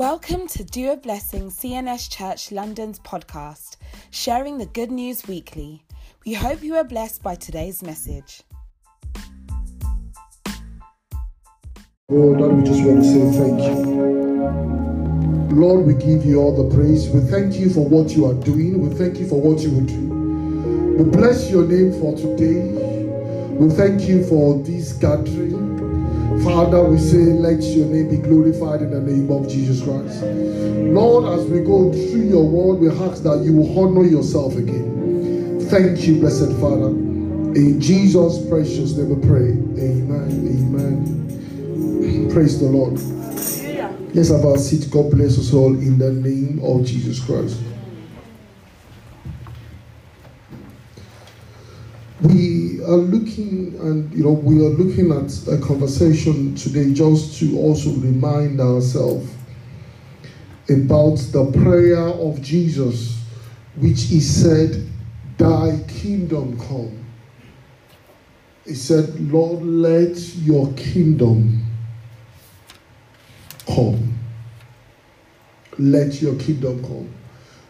Welcome to Do a Blessing CNS Church London's podcast, sharing the good news weekly. We hope you are blessed by today's message. Lord, Lord, we just want to say thank you. Lord, we give you all the praise. We thank you for what you are doing. We thank you for what you will do. We bless your name for today. We thank you for this gathering. Father, we say, let your name be glorified in the name of Jesus Christ. Lord, as we go through your word, we ask that you will honor yourself again. Thank you, blessed Father. In Jesus' precious name we pray. Amen. Amen. Praise the Lord. Let's have our seat. God bless us all in the name of Jesus Christ. We are looking, and you know, we are looking at a conversation today just to also remind ourselves about the prayer of Jesus, which he said, Thy kingdom come. He said, Lord, let your kingdom come. Let your kingdom come.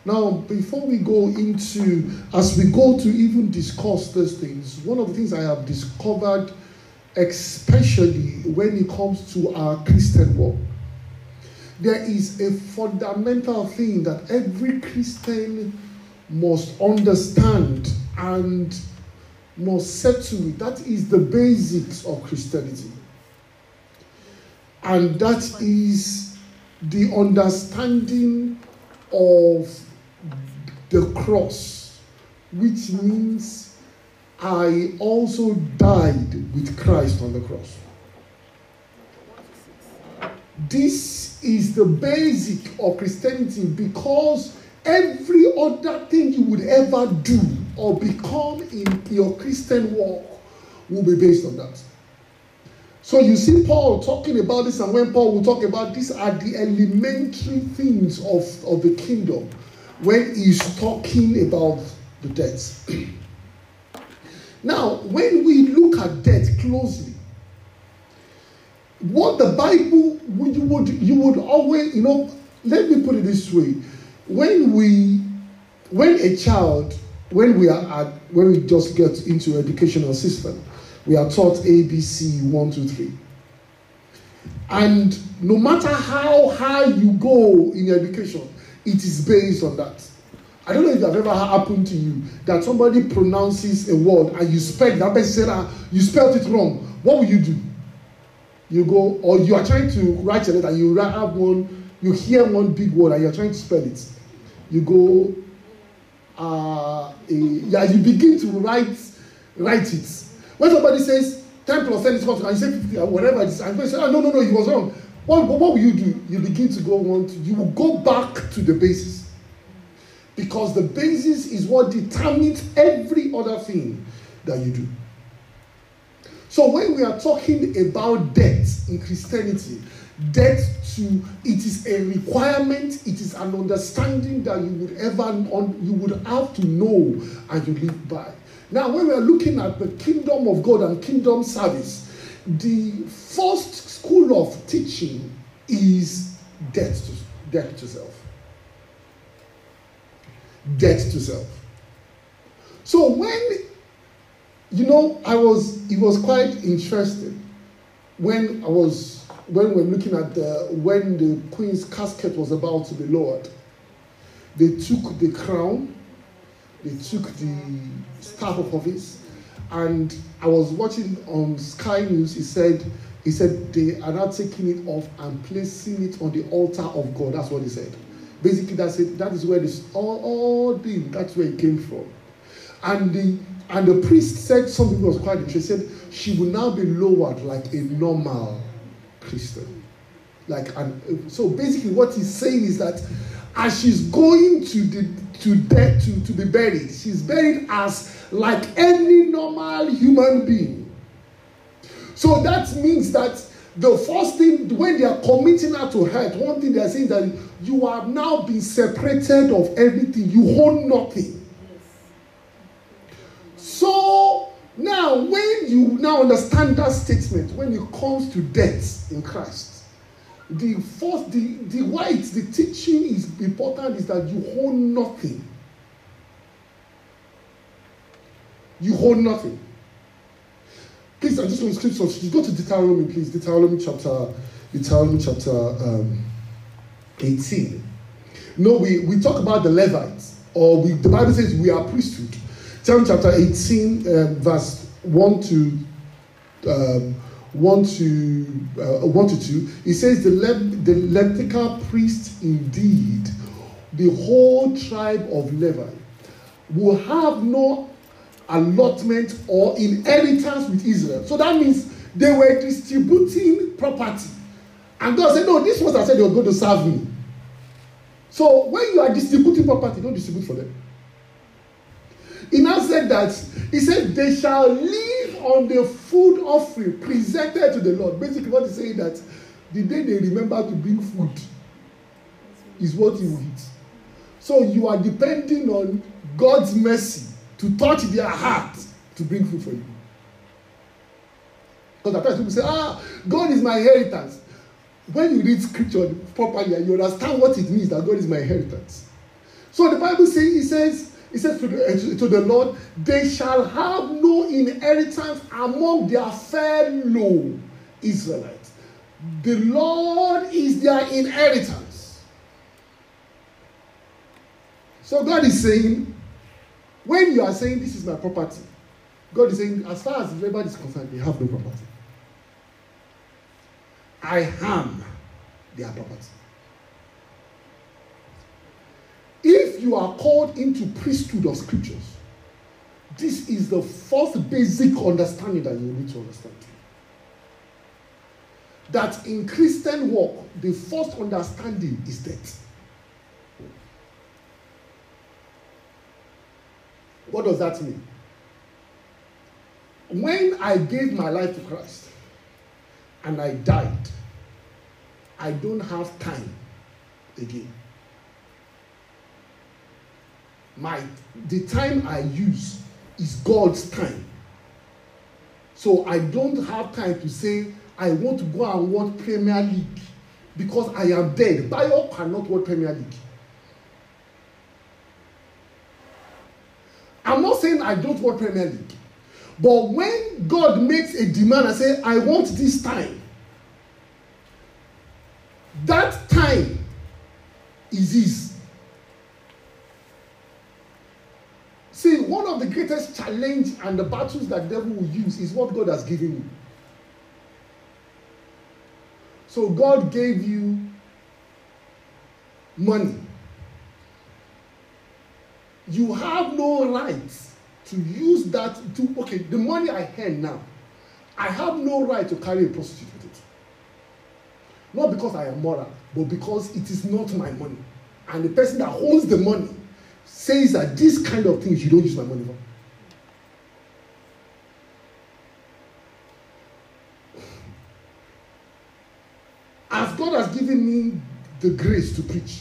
Now, before we go into, as we go to even discuss these things, one of the things I have discovered, especially when it comes to our Christian walk, there is a fundamental thing that every Christian must understand and must settle with. That is the basics of Christianity. And that is the understanding of the cross, which means I also died with Christ on the cross. This is the basic of Christianity because every other thing you would ever do or become in your Christian walk will be based on that. So you see Paul talking about this, and when Paul will talk about these are the elementary things of, of the kingdom when he's talking about the debts. now, when we look at debt closely, what the Bible would you would you would always you know let me put it this way when we when a child when we are at when we just get into educational system we are taught ABC one two three and no matter how high you go in education it is based on that. I don't know if that ever happened to you that somebody pronounces a word and you spell that person said ah, you spelled it wrong. What will you do? You go or you are trying to write a letter. You have one. You hear one big word and you are trying to spell it. You go. Uh, a, yeah, you begin to write write it. When somebody says ten plus ten is equal to and you say fifty or whatever it is, and you say, oh, no, no, no, he was wrong. What, what will you do? You begin to go on to, you will go back to the basis. Because the basis is what determines every other thing that you do. So when we are talking about debt in Christianity, debt to it is a requirement, it is an understanding that you would ever on, you would have to know and you live by. Now, when we are looking at the kingdom of God and kingdom service, the first school of teaching is debt to, debt to self. Debt to self. So when, you know, I was, it was quite interesting when I was, when we are looking at the, when the queen's casket was about to be lowered, they took the crown, they took the staff of office, and I was watching on Sky News, he said, he said they are now taking it off and placing it on the altar of God. That's what he said. Basically, that's it. That is where this all, all the that's where it came from. And the and the priest said something was quite interesting. Said she will now be lowered like a normal Christian. Like and so basically what he's saying is that as she's going to the to death to, to be buried, she's buried as like any normal human being. So that means that the first thing when they are committing her to hurt, one thing they are saying that you have now been separated of everything, you hold nothing. So now, when you now understand that statement, when it comes to death in Christ, the first, the, the white, the teaching is important is that you hold nothing. You hold nothing. Please, I just want to go to Deuteronomy, please. Deuteronomy chapter, Deuteronomy chapter um, 18. No, we, we talk about the Levites, or we, the Bible says we are priesthood. Deuteronomy chapter 18, um, verse 1 to um, 1 to uh, 1 to 2, it says the, Le- the Levitical priest indeed, the whole tribe of Levi, will have no allotment or inheritance with Israel. So that means they were distributing property. And God said, No, this was I said they were going to serve me. So when you are distributing property, don't distribute for them. He now said that, he said, they shall live on the food offering presented to the Lord. Basically, what he's saying that the day they remember to bring food is what you eat. So you are depending on God's mercy to touch their heart to bring food for you. Because at times people say, ah, God is my inheritance. When you read scripture properly and you understand what it means that God is my inheritance. So the Bible says, it says, it says to the, to the Lord, they shall have no inheritance among their fellow Israelites. The Lord is their inheritance. So God is saying, when you are saying this is my property, God is saying, as far as everybody is concerned, they have no property. I am their property. If you are called into priesthood of scriptures, this is the first basic understanding that you need to understand. That in Christian walk, the first understanding is that. What does that mean? When I gave my life to Christ and I died, I don't have time again. My the time I use is God's time. So I don't have time to say I want to go and watch Premier League because I am dead. Bayo cannot watch Premier League. I'm not saying I don't want Premier League. But when God makes a demand and say, I want this time, that time is his. See, one of the greatest challenge and the battles that devil will use is what God has given you. So God gave you money you have no right to use that to okay the money i earn now i have no right to carry a prostitute with it. Not because i am moral but because it is not my money. And the person that holds the money says that this kind of things you don't use my money for. As god has given me the grace to preach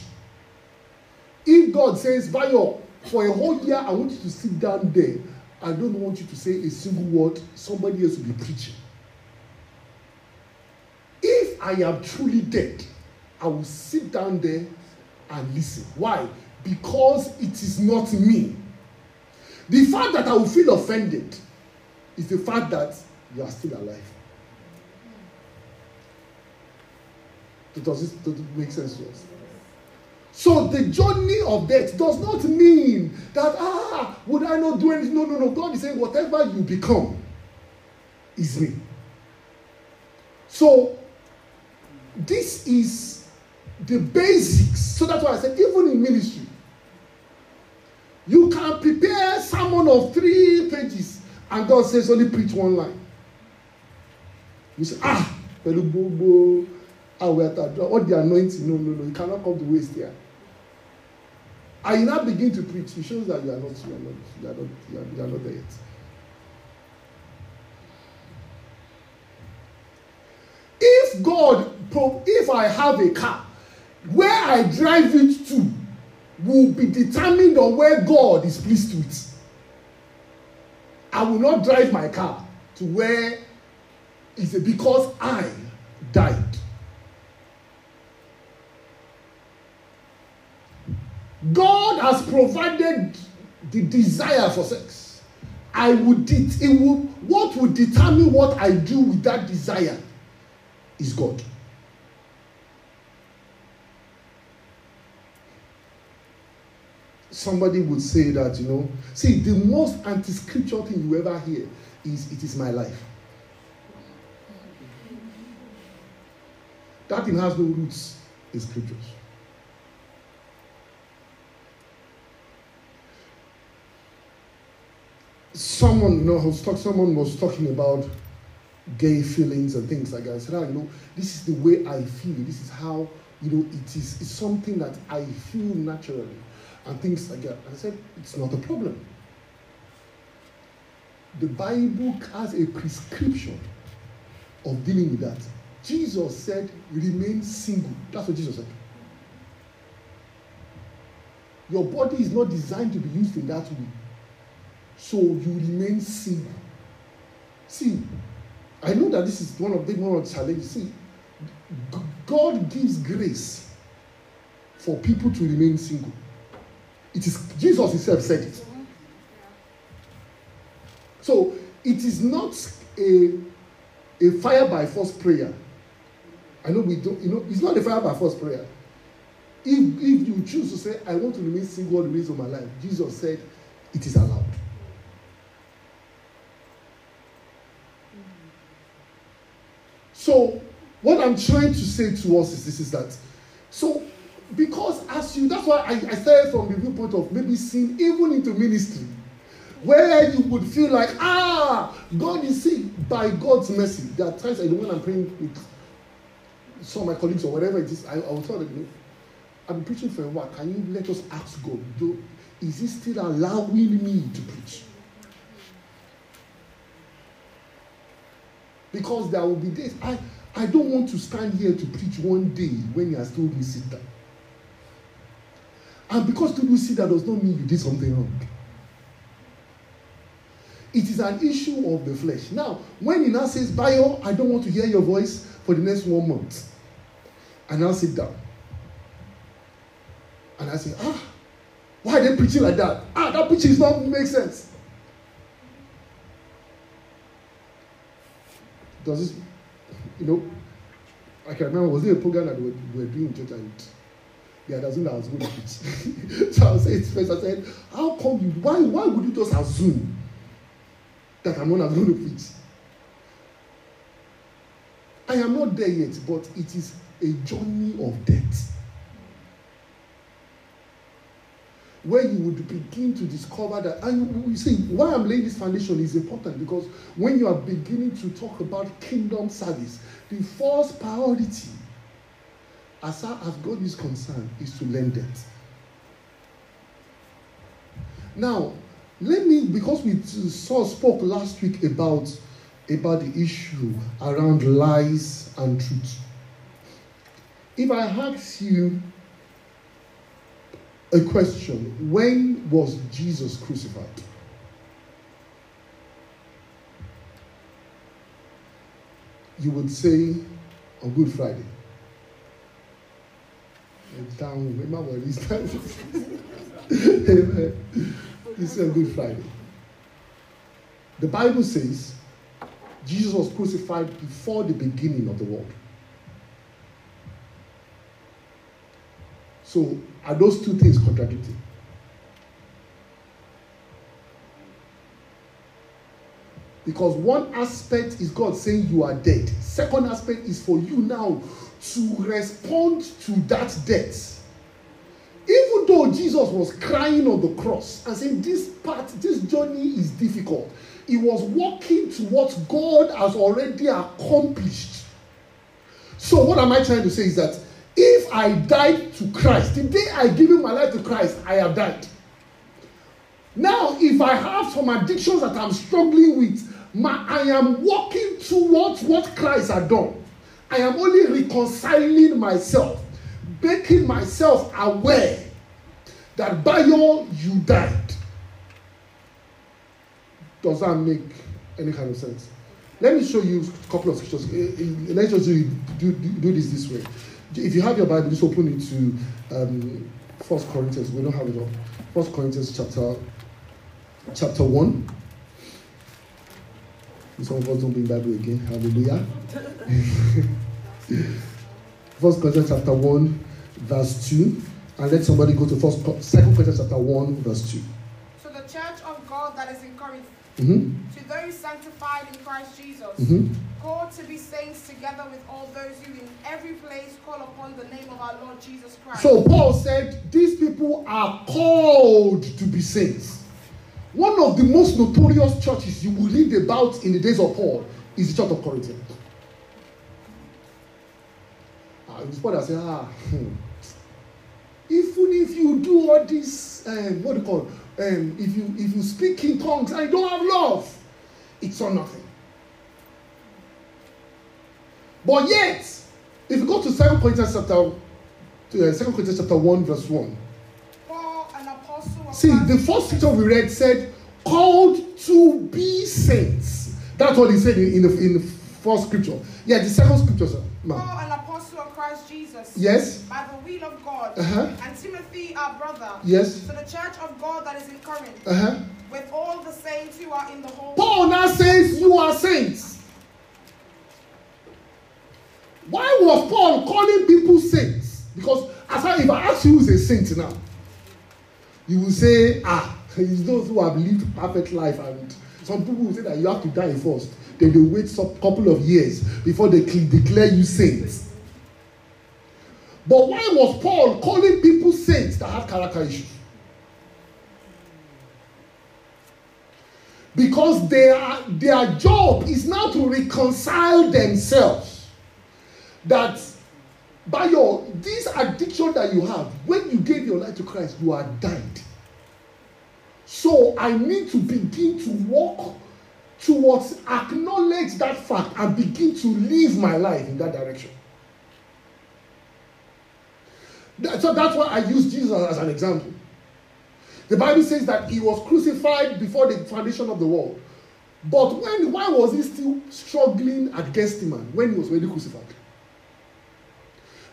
if god says bayo for a whole year i want you to sit down there. I don't want you to say a single word. Somebody else will be preaching. If i am truly dead i will sit down there and listen. Why? Because it is not me. The fact that i will feel offended is the fact that you are still alive. Does this, make sense to us So the journey of death does not mean that, ah, would I not do anything? No, no, no. God is saying, whatever you become is me. So this is the basics. So that's why I said, even in ministry, you can prepare sermon of three pages, and God says, only preach one line. You say, ah, pẹ̀lú gbogbo àwẹ̀ àtàdúrà all the anointing no no no. You cannot come to waste here. And you now begin to preach. It shows that you are not you are not you are not you are, you are not there yet. if God if I have a car where I drive it to will be determined on where God is pleased with. I will not drive my car to where is it because I died God has provided the desire for sex. I would it, it will what would determine what I do with that desire is God. Somebody would say that, you know, see, the most anti scriptural thing you ever hear is it is my life. That thing has no roots in scriptures. Someone, you know, was talk, someone was talking about gay feelings and things like that. I said, ah, you know, this is the way I feel. This is how, you know, it is. It's something that I feel naturally and things like that. I said, it's not a problem. The Bible has a prescription of dealing with that. Jesus said, remain single. That's what Jesus said. Your body is not designed to be used in that way. So you remain single. See, I know that this is one of the more challenges. See, God gives grace for people to remain single. It is Jesus Himself said it. So it is not a, a fire by force prayer. I know we don't, you know, it's not a fire by force prayer. If, if you choose to say, I want to remain single all the rest of my life, Jesus said, it is allowed. So, what I'm trying to say to us is this is that, so, because as you, that's why I, I started from the viewpoint of maybe seeing even into ministry, where you would feel like, ah, God is see, by God's mercy. There are times I when I'm praying with some of my colleagues or whatever it is, I, I will tell them, I'm preaching for a while. Can you let us ask God, do, is He still allowing me to preach? Because there will be days, I, I don't want to stand here to preach one day when told me sit down. And because sit down does not mean you did something wrong. It is an issue of the flesh. Now, when he now says, Bio, I don't want to hear your voice for the next one month. And I'll sit down. And I say, ah, why are they preaching like that? Ah, that preaching is not make sense. Does this, you know, I can remember, was there a program that we were, doing in church and yeah, that's when I was going to preach. so I say it first. I said, how come you, why, why would you just assume that I'm not going to preach? I am not there yet, but it is a journey of death. Where you would begin to discover that, and you see, why I'm laying this foundation is important because when you are beginning to talk about kingdom service, the first priority, as far as God is concerned, is to learn death. Now, let me, because we saw spoke last week about about the issue around lies and truth. If I ask you a question, when was Jesus crucified? You would say on Good Friday. Down, remember what he's Amen. It's a Good Friday. The Bible says Jesus was crucified before the beginning of the world. So, are those two things contradicting? Because one aspect is God saying you are dead. Second aspect is for you now to respond to that death. Even though Jesus was crying on the cross and saying, This part, this journey is difficult, he was walking to what God has already accomplished. So, what am I trying to say is that I died to Christ, the day I give my life to Christ, I have died. Now, if I have some addictions that I'm struggling with, my, I am walking towards what Christ had done. I am only reconciling myself, making myself aware that by all you died. Does that make any kind of sense? Let me show you a couple of scriptures. Eh, eh, let's just do, do, do this this way. If you have your Bible, just open it to um, First Corinthians. We don't have it up. First Corinthians chapter chapter one. Some of us don't bring Bible again. Hallelujah. First Corinthians chapter one, verse two, and let somebody go to First Second Corinthians chapter one, verse two. To the church of God that is in Corinth, Mm-hmm. Those sanctified in Christ Jesus, Mm-hmm. called to be saints together with all those who in every place call upon the name of our Lord Jesus Christ. So Paul said, These people are called to be saints. One of the most notorious churches you will read about in the days of Paul is the church of Corinth. Ah, it's Paul said, Ah, hmm. even if you do all this, um, what do you call it? Um, if you if you speak in tongues and you don't have love, it's saw nothing. But yet, if you go to 2 Corinthians chapter uh, 2 Corinthians chapter 1, verse 1. Paul, an apostle See, the first scripture we read said, called to be saints. That's what he said in, in, the, in the first scripture. Yeah, the second scripture, sir. Paul, an apostle of Christ Jesus, Yes, by the will of God, Uh-huh. and Timothy, our brother, yes, to the church of God that is in Corinth, uh huh. With all the saints who are in the whole Paul now says, You are saints. Why was Paul calling people saints? Because as I, if I ask you who's a saint now, you will say, Ah, it's those who have lived perfect life. And some people will say that you have to die first. Then they wait a couple of years before they cl- declare you saints. But why was Paul calling people saints that have character issues? Because their their job is now to reconcile themselves. That by your this addiction that you have when you gave your life to christ you are died. So i need to begin to walk towards acknowledge that fact and begin to live my life in that direction. That- so that's why i use jesus as an example the Bible says that he was crucified before the foundation of the world. But when why was he still struggling against him when he was already crucified?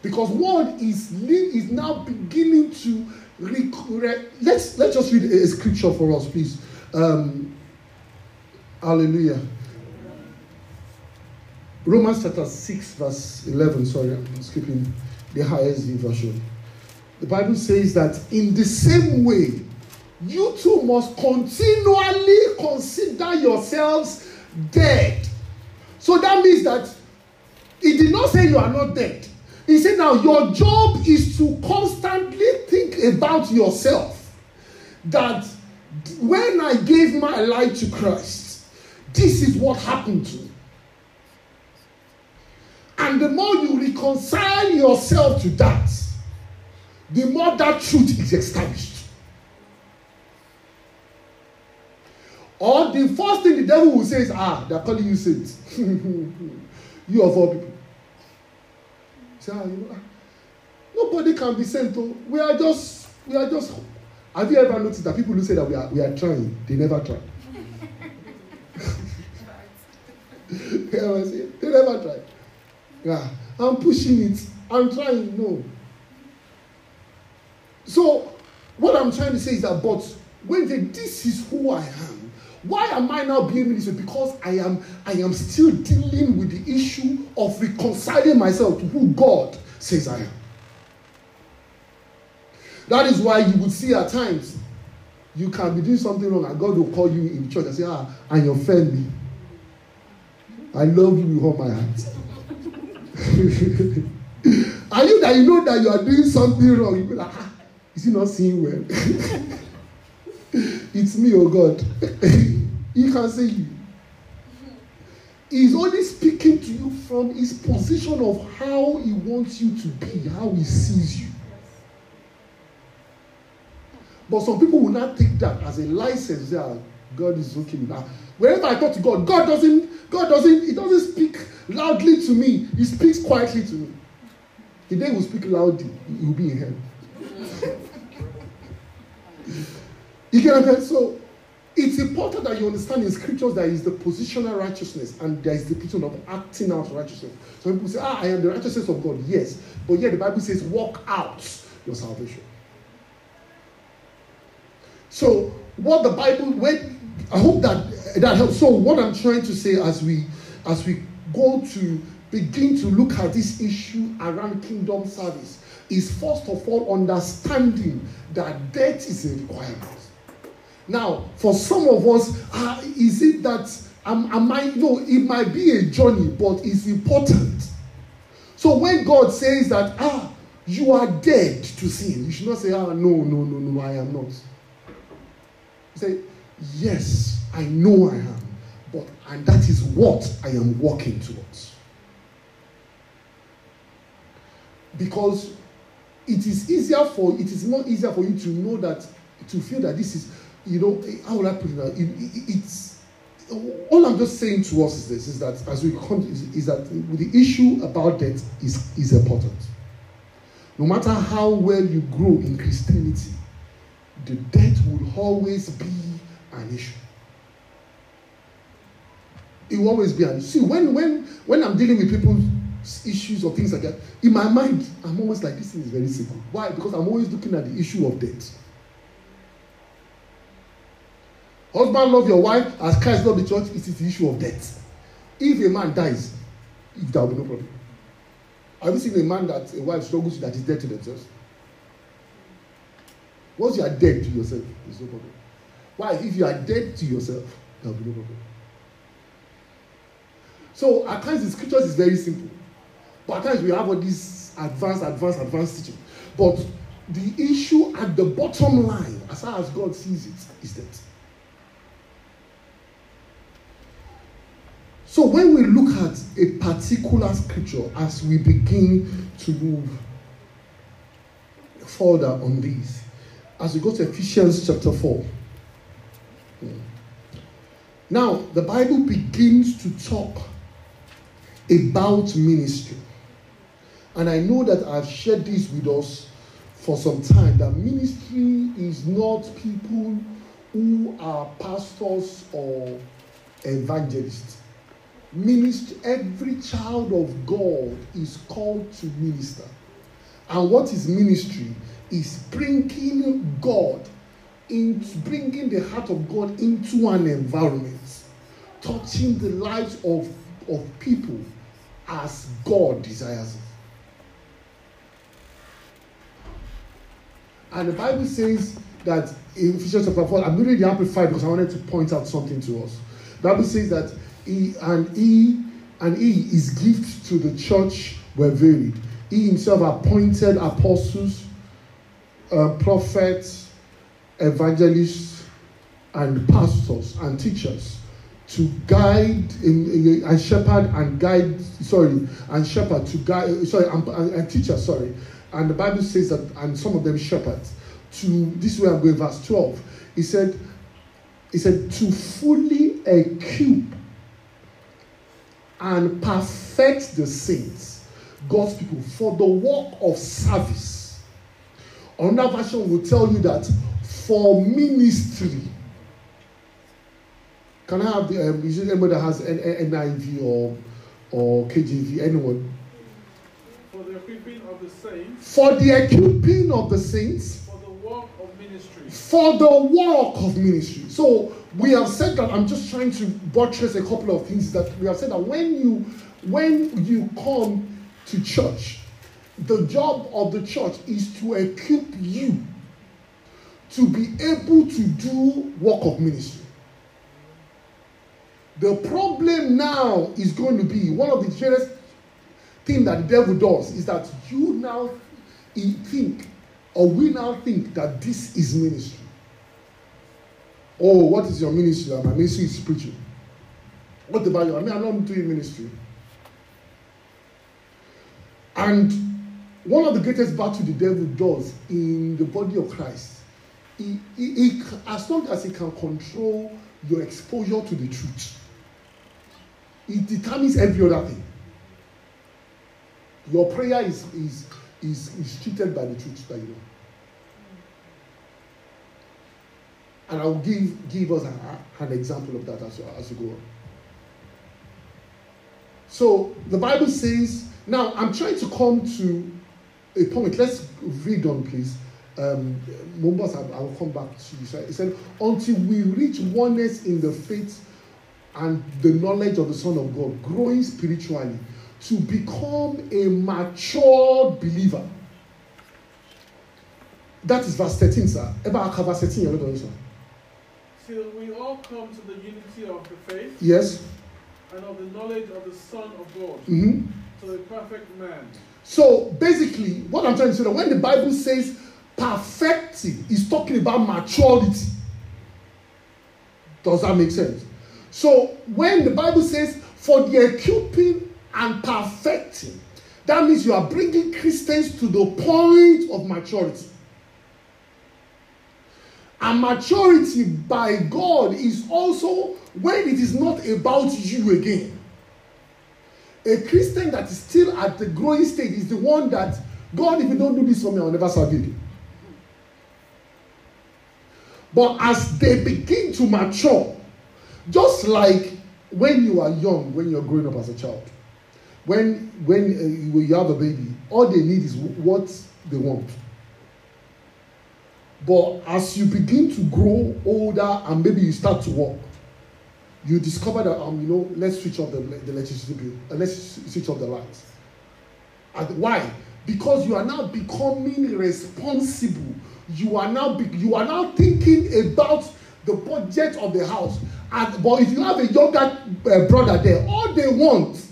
Because one is is now beginning to rec- let's let's just read a, a scripture for us, please. Um, hallelujah. Romans chapter 6, verse 11. Sorry, I'm skipping the highest version. The Bible says that in the same way, you too must continually consider yourselves dead. So that means that he did not say you are not dead. He said now your job is to constantly think about yourself. That when I gave my life to Christ, this is what happened to me. And the more you reconcile yourself to that, the more that truth is established. Or the first thing the devil will say is, ah, they're calling you saints. you of all people. Say, ah, you know, ah, nobody can be sent. Oh. We are just, we are just. Have you ever noticed that people who say that we are, we are trying, they never try. you know what? They never try. Yeah, I'm pushing it. I'm trying. No. So, what I'm trying to say is that, but when they, this is who I am, why am I now being this way? Because I am, I am still dealing with the issue of reconciling myself to who God says I am. That is why you would see at times you can be doing something wrong and God will call you in church and say, Ah, and you offend me. I love you with all my heart. are you that you know that you are doing something wrong? You be like, ah, is he not seeing well? it's me, oh God. he can say you. He's only speaking to you from his position of how he wants you to be, how he sees you. But some people will not take that as a license. Yeah, God is with that. Whenever I talk to God, God doesn't, God doesn't, He doesn't speak loudly to me. He speaks quietly to me. The day he will speak loudly, he will be in hell. you get what I'm? So it's important that you understand in scriptures there is the positional righteousness and there is the position of acting out righteousness. So people say, Ah, I am the righteousness of God. Yes. But yet the Bible says, walk out your salvation. So what the Bible when I hope that that helps. So what I'm trying to say as we as we go to begin to look at this issue around kingdom service is first of all understanding that death is a requirement. Now, for some of us, uh, is it that um, am I might no, it might be a journey, but it's important. So when God says that, ah, you are dead to sin, you should not say, ah, no, no, no, no, I am not. say, yes, I know I am, but and that is what I am walking towards. Because it is easier for it is more easier for you to know that to feel that this is you know how will I put it, it, it it's all I'm just saying to us is this is that as we come is, is that the issue about death is is important. No matter how well you grow in Christianity, the death will always be an issue. It will always be an issue. See, when when when I'm dealing with people issues or things like that, in my mind, I'm always like, this thing is very simple. Why? Because I'm always looking at the issue of death. Husband, love your wife as Christ loved the church. It is the issue of death. If a man dies, there will be no problem. Have you seen a man that a wife struggles with that is dead to themselves? Once you are dead to yourself, there's no problem. Why? If you are dead to yourself, there will be no problem. So at times the scriptures is very simple. But at times we have all this advanced, advanced, advanced teaching. But the issue at the bottom line, as far as God sees it, is that. So when we look at a particular scripture as we begin to move further on this, as we go to Ephesians chapter 4. Now, the Bible begins to talk about ministry. And I know that I've shared this with us for some time that ministry is not people who are pastors or evangelists. Ministry, every child of God is called to minister. And what is ministry? Is bringing God into bringing the heart of God into an environment, touching the lives of, of people as God desires it. And the Bible says that in Ephesians chapter 4, I'm reading the Amplified because I wanted to point out something to us. The Bible says that he and he and he his gifts to the church were varied. He himself appointed apostles, uh, prophets, evangelists, and pastors and teachers to guide in, in, and shepherd and guide sorry and shepherd to guide sorry and, and, and teacher sorry and the Bible says that, and some of them shepherds, to this way I'm going, verse 12. He said, He said, to fully equip and perfect the saints, God's people, for the work of service. Another version will tell you that for ministry. Can I have the um, is it anybody that has an NIV or or KJV? Anyone? of the saints. For the equipping of the saints. For the work of ministry. For the work of ministry. So we have said that I'm just trying to buttress a couple of things that we have said that when you when you come to church, the job of the church is to equip you to be able to do work of ministry. The problem now is going to be one of the greatest thing that the devil does is that you now think, or we now think that this is ministry. Oh, what is your ministry? My ministry is preaching. What about you? I mean, I'm not doing ministry. And one of the greatest battles the devil does in the body of Christ, he, he, he, as long as he can control your exposure to the truth, it determines every other thing. Your prayer is, is, is, is treated by the truth that you. And I will give, give us a, an example of that as, as we go on. So the Bible says, now I'm trying to come to a point. Let's read on, please. um, Mombas, I, I will come back to you. He said, until we reach oneness in the faith and the knowledge of the Son of God, growing spiritually to become a mature believer. That is verse 13, sir. Aka verse 13, yẹn lọ́dọ̀ yín, sir. Till we all come to the unity of the faith Yes. and of the knowledge of the Son of God, hmm to the perfect man, So basically, what I'm trying to say that when the Bible says perfecting, is talking about maturity. Does that make sense? So when the Bible says for the equipping and perfecting, that means you are bringing Christians to the point of maturity. And maturity by God is also when it is not about you again. A Christian that is still at the growing stage is the one that, God, if you don't do this for me, I'll never serve you. But as they begin to mature, just like when you are young, when you're growing up as a child, when when uh, you have a baby, all they need is what they want. But as you begin to grow older and maybe you start to walk, you discover that um you know let's switch off the the electricity bill and let's switch off the lights. And why? Because you are now becoming responsible. You are now be, you are now thinking about the budget of the house. And but if you have a younger uh, brother there, all they want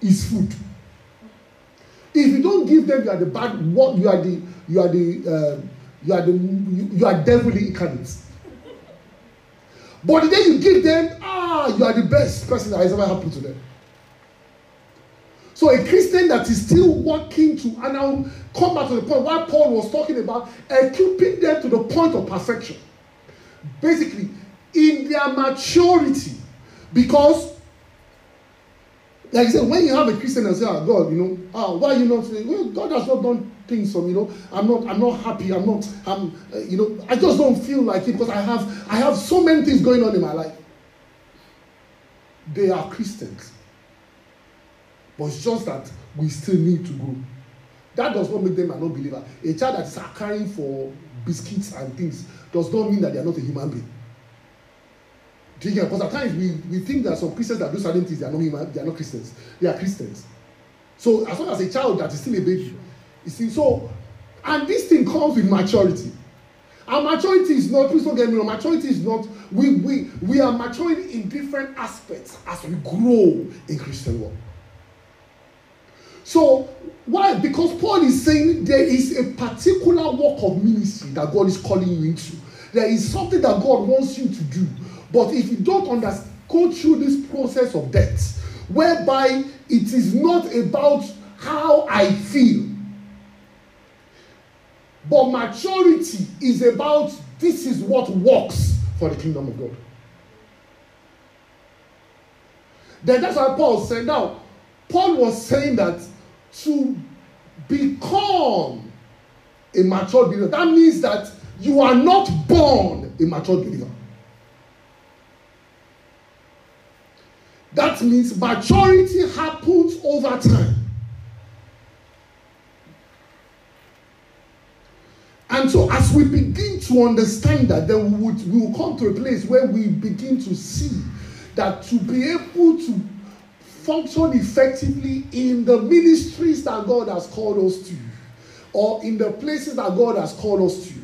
is food. If you don't give them, you are the bad. What you are the you are the uh, you are the you, you are devil incarnate. But the day you give them, ah, you are the best person that has ever happened to them. So a Christian that is still working to and now come back to the point why Paul was talking about equipping them to the point of perfection. Basically, in their maturity, because like I said, when you have a Christian and say, "Ah, God, you know, ah, why are you not saying? Well, God has not done things for me. You know, I'm not, I'm not happy. I'm not, I'm, uh, you know, I just don't feel like it because I have, I have so many things going on in my life. They are Christians, but it's just that we still need to grow. That does not make them an unbeliever. A child that is crying for biscuits and things does not mean that they are not a human being. Because at times we, we think there are some Christians that do certain things, they are not human, they are not Christians. They are Christians. So as long as a child that is still a baby, you see, so and this thing comes with maturity. And maturity is not, please don't get me wrong, maturity is not, we we we are maturing in different aspects as we grow in Christian work. So why? Because Paul is saying there is a particular work of ministry that God is calling you into. There is something that God wants you to do. But if you don't understand, go through this process of death, whereby it is not about how I feel, but maturity is about this is what works for the kingdom of God. Then that's why Paul said, now, Paul was saying that to become a mature believer, that means that you are not born a mature believer. That means maturity happens over time. And so, as we begin to understand that, then we, would, we will come to a place where we begin to see that to be able to function effectively in the ministries that God has called us to, or in the places that God has called us to,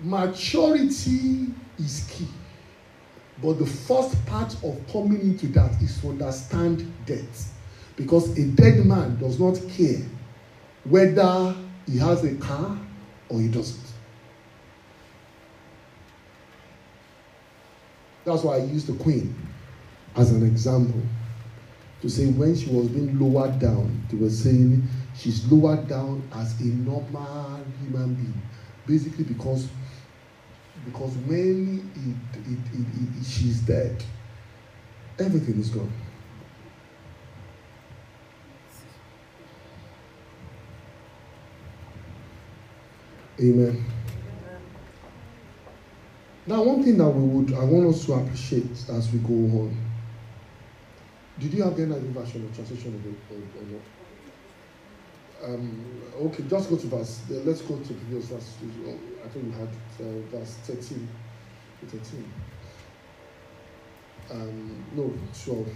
maturity is key. But the first part of coming into that is to understand death. Because a dead man does not care whether he has a car or he doesn't. That's why I used the queen as an example to say when she was being lowered down, they were saying she's lowered down as a normal human being, basically because because when it, it, it, it, she's dead, everything is gone. Amen. Now, one thing that we would, I want us to appreciate as we go on. Did you have the NIV version or translation of it or, or Um, okay, just go to verse. Let's go to previous verse. I think we had uh, verse 13. 13. Um, no, 12.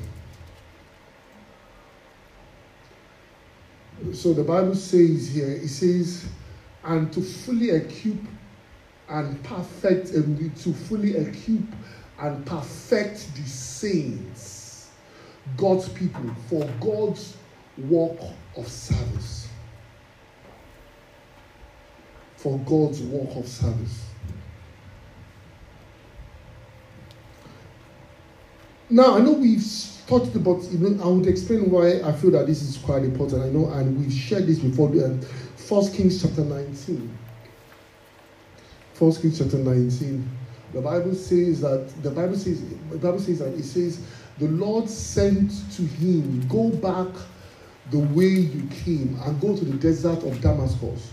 So the Bible says here, it says, and to fully equip and perfect, and to fully equip and perfect the saints, God's people, for God's work of service. For God's work of service. Now, I know we've talked about, know, I would explain why I feel that this is quite important. I know, and we've shared this before. Um, First Kings chapter 19. First Kings chapter 19. The Bible says that the Bible says the Bible says that it says the Lord sent to him, go back the way you came and go to the desert of Damascus.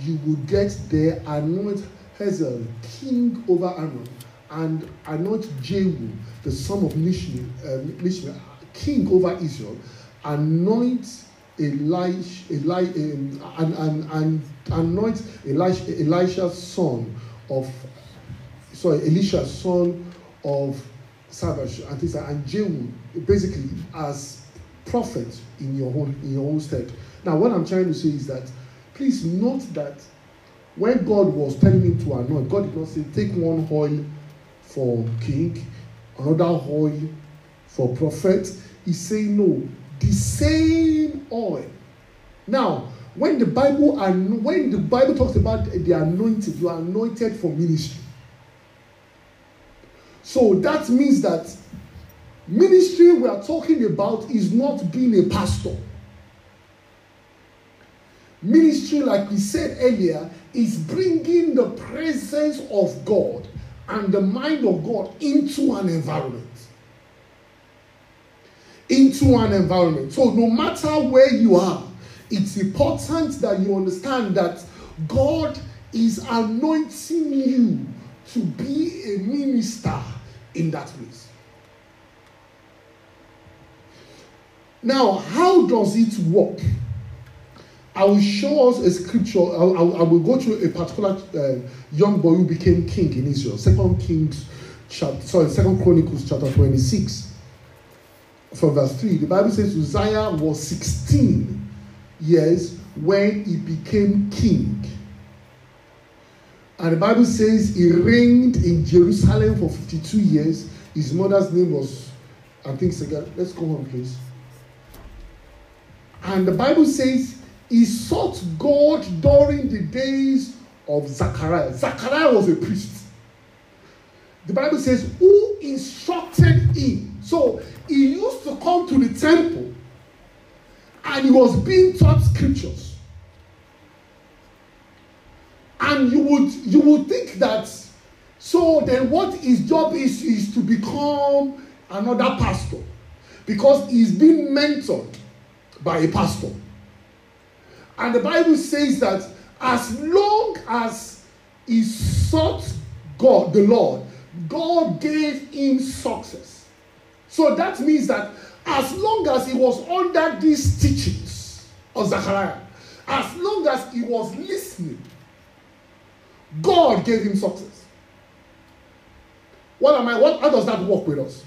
You will get there, anoint Hazael king over Aram, and anoint Jehu, the son of Nishmi, uh, king over Israel. Anoint Elisha, Eli, um, and, and, and anoint Elisha, Elisha's son of sorry, Elisha's son of Savash and and Jehu basically as prophet in your own in your own stead. Now, what I'm trying to say is that please note that when God was telling him to anoint, God did not say take one oil for king, another oil for prophet. He's saying no, the same oil. Now, when the Bible and when the Bible talks about the anointed, you are anointed for ministry. So that means that ministry we are talking about is not being a pastor. Ministry, like we said earlier, is bringing the presence of God and the mind of God into an environment. Into an environment. So, no matter where you are, it's important that you understand that God is anointing you to be a minister in that place. Now, how does it work? I will show us a scripture. I, I, I will go through a particular uh, young boy who became king in Israel. Second Kings, chapter, sorry, Second Chronicles, chapter twenty-six, from verse three. The Bible says Uzziah was sixteen years when he became king. And the Bible says he reigned in Jerusalem for 52 years. His mother's name was, I think, Segar. let's go on, please. And the Bible says he sought God during the days of Zachariah. Zachariah was a priest. The Bible says, who instructed him? So he used to come to the temple and he was being taught scriptures and you would you would think that so then what his job is is to become another pastor because he's being mentored by a pastor and the bible says that as long as he sought god the lord god gave him success so that means that as long as he was under these teachings of zachariah as long as he was listening God gave him success. What am I? What, how does that work with us?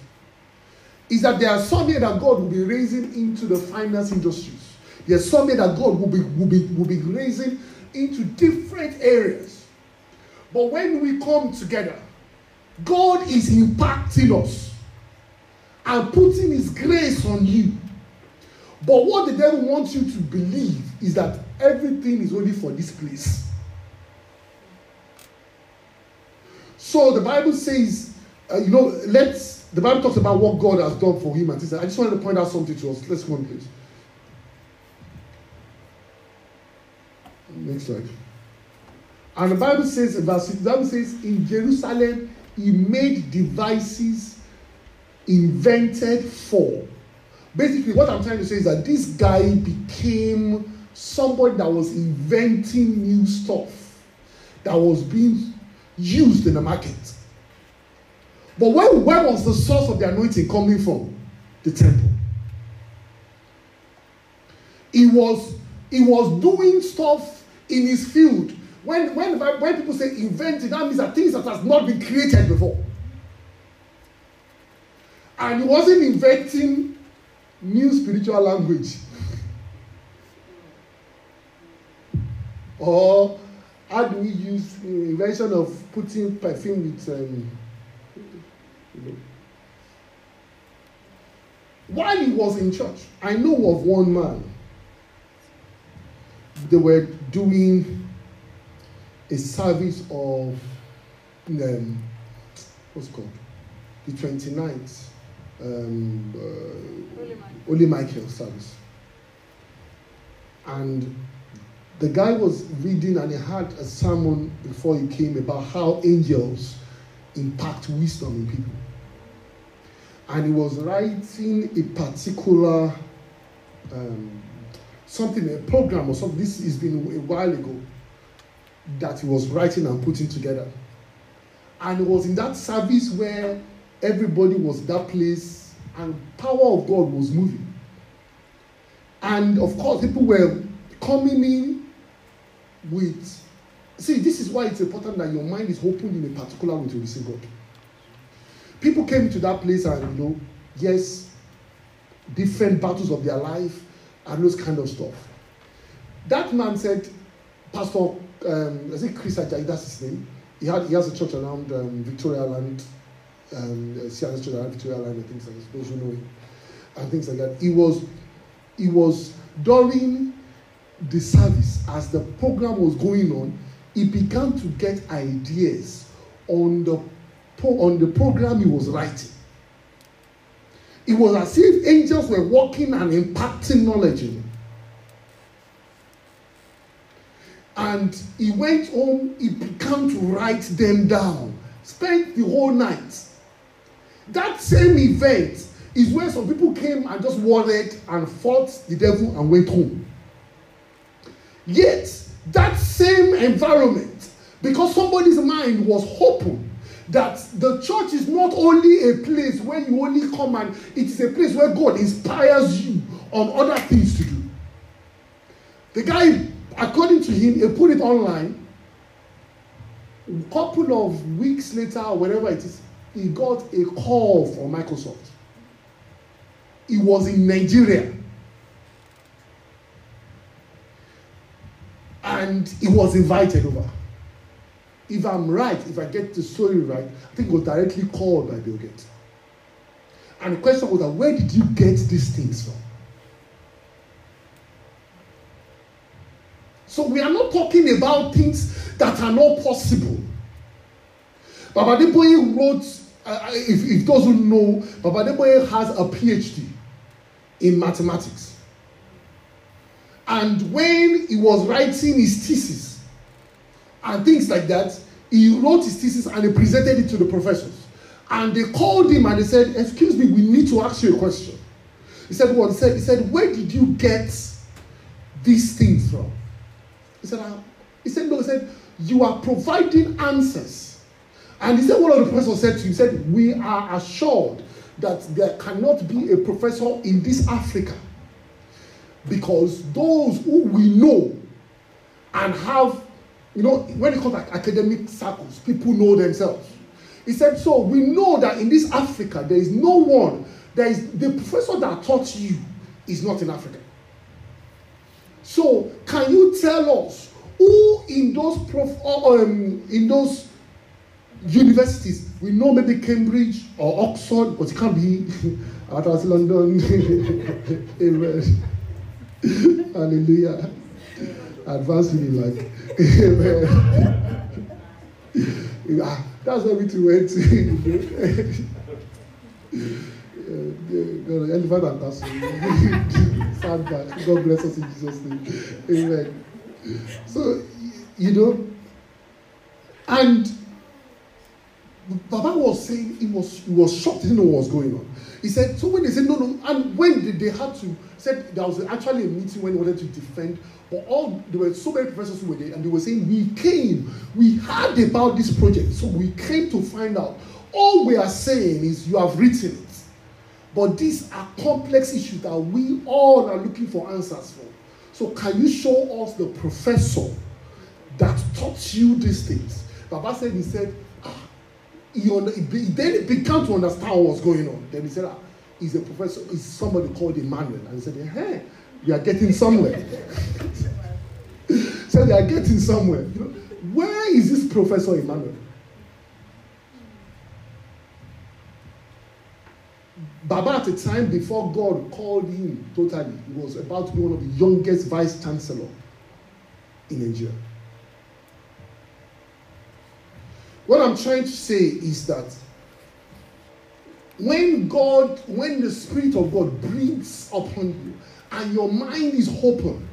Is that there are some here that God will be raising into the finance industries. There's some that God will be, will be, will be raising into different areas. But when we come together, God is impacting us and putting His grace on you. But what the devil wants you to believe is that everything is only for this place. So the Bible says, uh, you know, let's, the Bible talks about what God has done for him. And I just wanted to point out something to us. Let's go on, please. Next slide. And the Bible says, the Bible says, in Jerusalem, he made devices invented for. Basically, what I'm trying to say is that this guy became somebody that was inventing new stuff that was being used in the market. But where, where was the source of the anointing coming from? The temple. It was, He was doing stuff in his field. When, when, when people say invented, that means that things that has not been created before. And he wasn't inventing new spiritual language. or how do we use invention of putting perfume with um, you know. while he was in church i know of one man they were doing a service of um, what's called the 29th um, uh, Holy Michael service and the guy was reading and he had a sermon before he came about how angels impact wisdom in people. And he was writing a particular um, something, a program or something. This has been a while ago that he was writing and putting together. And it was in that service where everybody was that place and power of God was moving. And of course, people were coming in with see this is why it's important that your mind is open in a particular way to receive god people came to that place and you know yes different battles of their life and those kind of stuff. That man said pastor um, i think chris ajayi? That's his name. He had he has a church around um, Victoria Island um, uh, church around Victoria Island and things like that those who know him and things like that. He was he was during the service, as the program was going on, he began to get ideas on the on the program he was writing. It was as if angels were walking and impacting knowledge in him. And he went home, he began to write them down, spent the whole night. That same event is where some people came and just worried and fought the devil and went home. Yet, that same environment, because somebody's mind was open, that the church is not only a place where you only come and it is a place where God inspires you on other things to do. The guy, according to him, he put it online. A couple of weeks later, whatever it is, he got a call from Microsoft. He was in Nigeria. and he was invited over. If I'm right, if I get the story right, I think he was directly called by Bill Gates. And the question was where did you get these things from? So we are not talking about things that are not possible. Baba Adeboye wrote, uh, if, if those who know, Baba Adeboye has a PhD in mathematics. And when he was writing his thesis and things like that, he wrote his thesis and he presented it to the professors. And they called him and they said, Excuse me, we need to ask you a question. He said, What? He said, he said Where did you get these things from? He said, uh, he said, No, he said, You are providing answers. And he said, One of the professors said to him, He said, We are assured that there cannot be a professor in this Africa because those who we know and have, you know, when it comes to academic circles, people know themselves. He said, so we know that in this Africa, there is no one, there is the professor that taught you is not in Africa. So can you tell us who in those prof, um, in those universities we know maybe Cambridge or Oxford, but it can't be out of London. Hallelujah. Advance in like. ah, that's what we went to. God, elephant and castle. Stand back. God bless us in Jesus' name. Amen. So, you know, and Baba was saying he was he was shocked, he didn't know what was going on. He said, so when they said no, no, and when did they had to said there was actually a meeting when they wanted to defend, but all there were so many professors who were there, and they were saying, We came, we heard about this project, so we came to find out. All we are saying is you have written it. But these are complex issues that we all are looking for answers for. So can you show us the professor that taught you these things? Baba said, he said, ah, he, he, then he began to understand what was going on. Then he said, ah, he's a professor, he's somebody called Emmanuel. And he said, hey, you are getting somewhere. so they are getting somewhere. You know, where is this Professor Emmanuel? Baba at the time before God called him totally, he was about to be one of the youngest vice chancellor in Nigeria. What I'm trying to say is that when God, when the Spirit of God breathes upon you and your mind is open,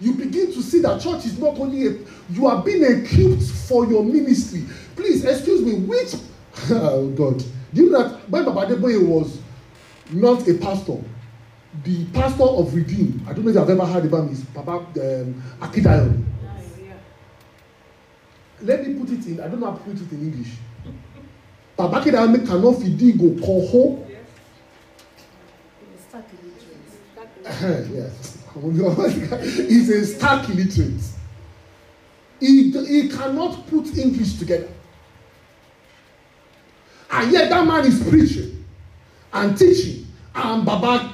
you begin to see that church is not only a, you are being equipped for your ministry. Please, excuse me, which, oh God, do you know that Baba Deboye was not a pastor, the pastor of Redeem, I don't know if you have ever heard about him, is Papa um, Akidayo. Let me put it in, I don't know how to put it in English. Baba Akidayo cannot feed go call home. yes. He's a stark illiterate. He, he cannot put English together. And yet that man is preaching and teaching. And Baba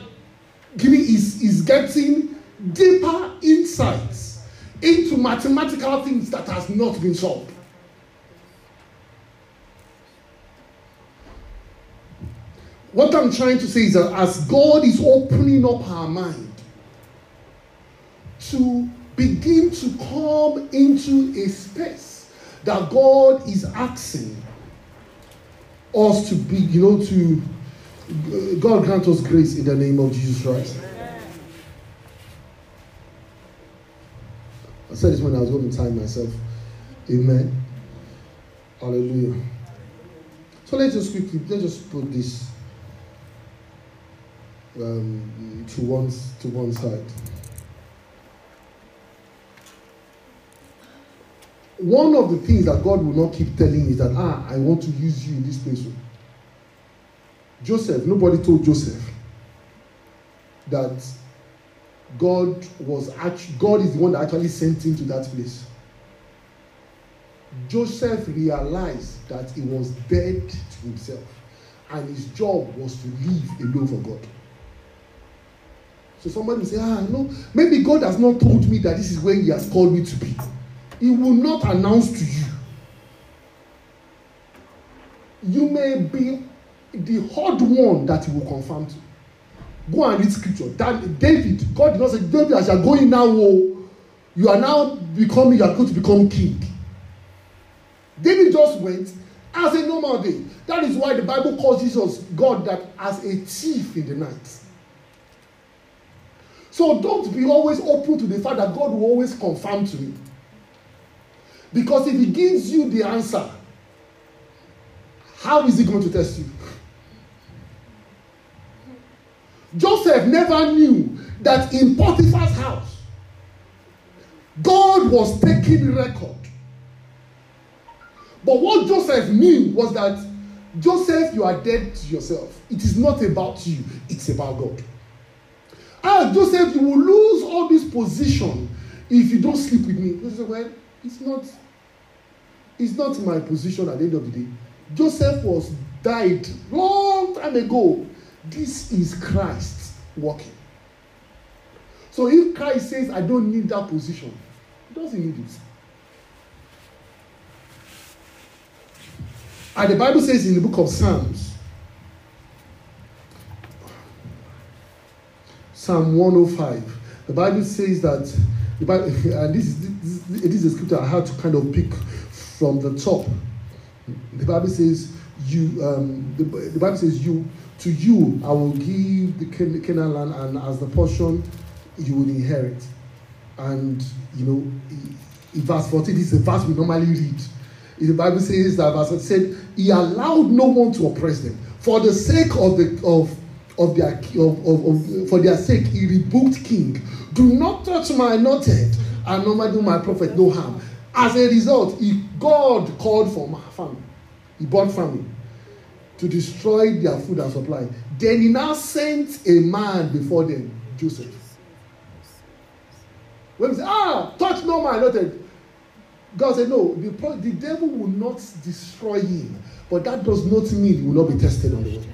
giving is, is getting deeper insights into mathematical things that has not been solved. What I'm trying to say is that as God is opening up our mind to begin to come into a space that God is asking us to be, you know, to God grant us grace in the name of Jesus Christ. I said this when I was going to time myself. Amen. Hallelujah. So let's just quickly, let's just put this um, to one to one side. One of the things that God will not keep telling is that ah, I want to use you in this place. Joseph, nobody told Joseph that God was actually God is the one that actually sent him to that place. Joseph realized that he was dead to himself, and his job was to live alone for God. So somebody will say, ah, no, maybe God has not told me that this is where He has called me to be. He will not announce to you. You may be the odd one that He will confirm to. Go and read scripture. That, David, God did not say, David, as you are going now, oh, you are now becoming, you are going to become king. David just went as a normal day. That is why the Bible calls Jesus God that as a thief in the night. So don't be always open to the fact that God will always confirm to me. Because if He gives you the answer, how is He going to test you? Joseph never knew that in Potiphar's house, God was taking record. But what Joseph knew was that Joseph, you are dead to yourself. It is not about you, it's about God. Ah, Joseph, you will lose all this position if you don't sleep with me. He said, Well, it's not, it's not my position at the end of the day. Joseph was died long time ago. This is Christ working. So if Christ says, I don't need that position, he doesn't need it. And the Bible says in the book of Psalms, Psalm 105. The Bible says that, the Bible, and this is, this, this is a scripture I had to kind of pick from the top. The Bible says, you, um, the, the Bible says, you, to you I will give the Canaan land, and as the portion you will inherit. And, you know, in verse 14, this is a verse we normally read. The Bible says that verse said, He allowed no one to oppress them for the sake of the of of their of, of, of, for their sake he rebuked king. Do not touch my anointed and not do my prophet no harm. As a result he god called for famine he brought famine to destroy their food and supply. Then he now sent a man before them joseph. When we say, ah, touch no man, noted. God said, no, the, the devil will not destroy him, but that does not mean he will not be tested on the way.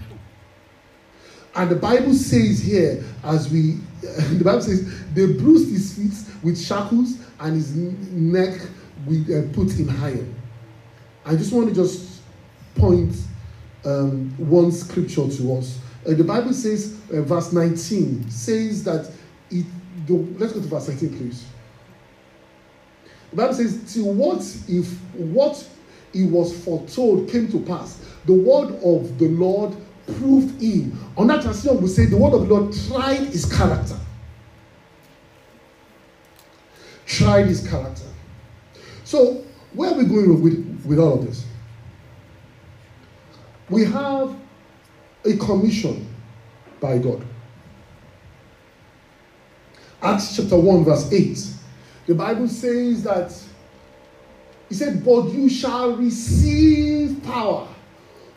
And the Bible says here, as we, the Bible says, they bruised his feet with shackles and his neck with uh, put in iron. I just want to just point um, one scripture to us. Uh, the Bible says, uh, verse 19 says that it. The, let's go to verse 19, please. The Bible says, "Till what if what he was foretold came to pass, the word of the Lord proved him." On that translation, we say the word of the Lord tried his character. Tried his character. So, where are we going with, with all of this? We have a commission by God. Acts chapter 1, verse 8. The Bible says that He said, But you shall receive power